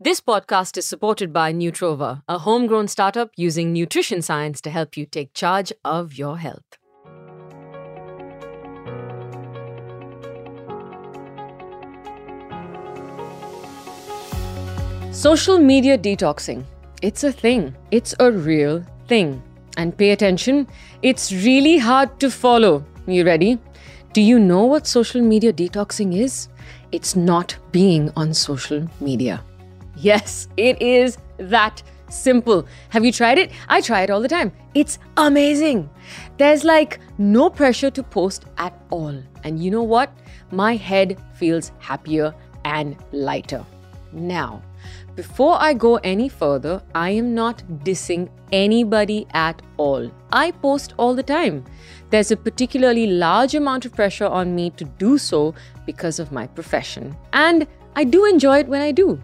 This podcast is supported by Nutrova, a homegrown startup using nutrition science to help you take charge of your health. Social media detoxing. It's a thing. It's a real thing. And pay attention, it's really hard to follow. You ready? Do you know what social media detoxing is? It's not being on social media. Yes, it is that simple. Have you tried it? I try it all the time. It's amazing. There's like no pressure to post at all. And you know what? My head feels happier and lighter. Now, before I go any further, I am not dissing anybody at all. I post all the time. There's a particularly large amount of pressure on me to do so because of my profession. And I do enjoy it when I do.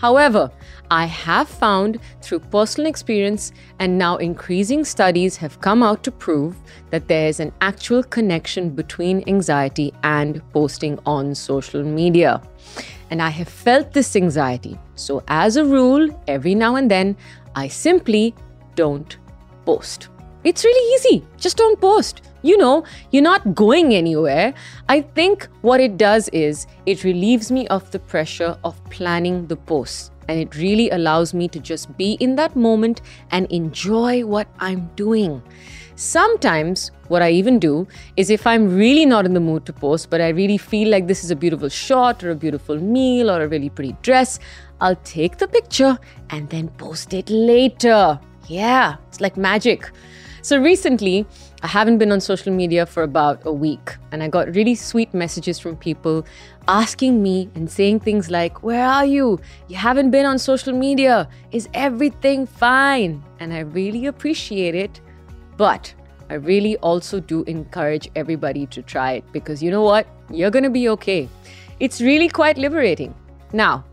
However, I have found through personal experience and now increasing studies have come out to prove that there is an actual connection between anxiety and posting on social media. And I have felt this anxiety. So, as a rule, every now and then, I simply don't post. It's really easy. Just don't post. You know, you're not going anywhere. I think what it does is it relieves me of the pressure of planning the post. And it really allows me to just be in that moment and enjoy what I'm doing. Sometimes, what I even do is if I'm really not in the mood to post, but I really feel like this is a beautiful shot or a beautiful meal or a really pretty dress, I'll take the picture and then post it later. Yeah, it's like magic. So recently, I haven't been on social media for about a week, and I got really sweet messages from people asking me and saying things like, Where are you? You haven't been on social media. Is everything fine? And I really appreciate it. But I really also do encourage everybody to try it because you know what? You're going to be okay. It's really quite liberating. Now,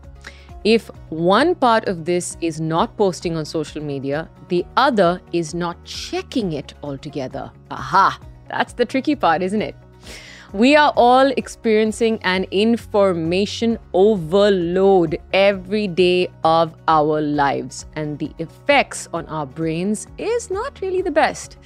if one part of this is not posting on social media, the other is not checking it altogether. Aha, that's the tricky part, isn't it? We are all experiencing an information overload every day of our lives, and the effects on our brains is not really the best.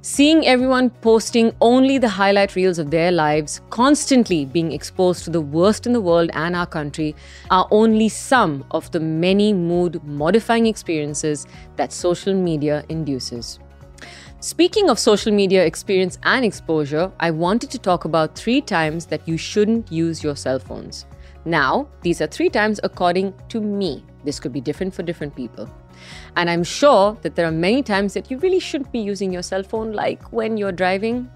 Seeing everyone posting only the highlight reels of their lives, constantly being exposed to the worst in the world and our country, are only some of the many mood modifying experiences that social media induces. Speaking of social media experience and exposure, I wanted to talk about three times that you shouldn't use your cell phones. Now, these are three times according to me. This could be different for different people. And I'm sure that there are many times that you really shouldn't be using your cell phone, like when you're driving.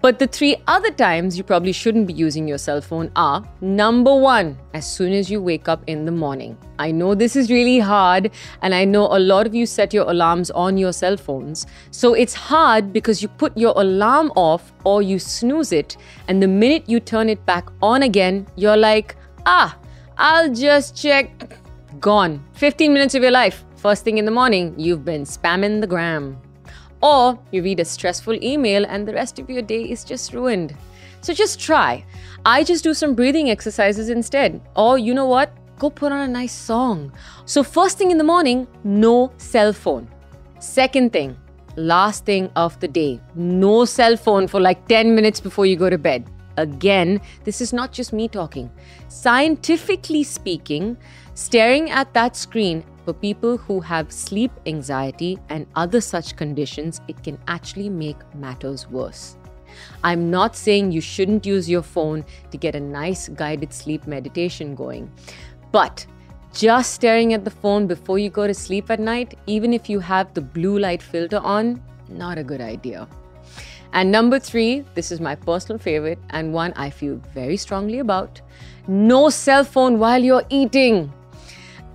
But the three other times you probably shouldn't be using your cell phone are number one, as soon as you wake up in the morning. I know this is really hard, and I know a lot of you set your alarms on your cell phones. So it's hard because you put your alarm off or you snooze it, and the minute you turn it back on again, you're like, ah, I'll just check. Gone. 15 minutes of your life. First thing in the morning, you've been spamming the gram. Or you read a stressful email and the rest of your day is just ruined. So just try. I just do some breathing exercises instead. Or you know what? Go put on a nice song. So, first thing in the morning, no cell phone. Second thing, last thing of the day, no cell phone for like 10 minutes before you go to bed. Again, this is not just me talking. Scientifically speaking, staring at that screen for people who have sleep anxiety and other such conditions, it can actually make matters worse. I'm not saying you shouldn't use your phone to get a nice guided sleep meditation going, but just staring at the phone before you go to sleep at night, even if you have the blue light filter on, not a good idea. And number three, this is my personal favorite and one I feel very strongly about no cell phone while you're eating.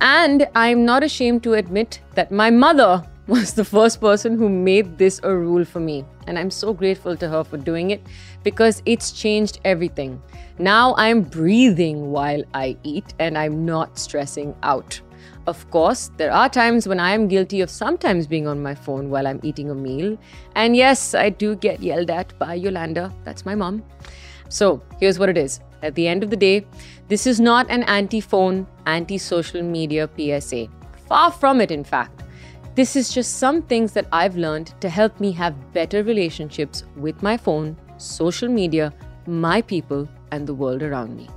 And I'm not ashamed to admit that my mother was the first person who made this a rule for me. And I'm so grateful to her for doing it because it's changed everything. Now I'm breathing while I eat and I'm not stressing out. Of course, there are times when I am guilty of sometimes being on my phone while I'm eating a meal. And yes, I do get yelled at by Yolanda, that's my mom. So here's what it is At the end of the day, this is not an anti phone, anti social media PSA. Far from it, in fact. This is just some things that I've learned to help me have better relationships with my phone, social media, my people, and the world around me.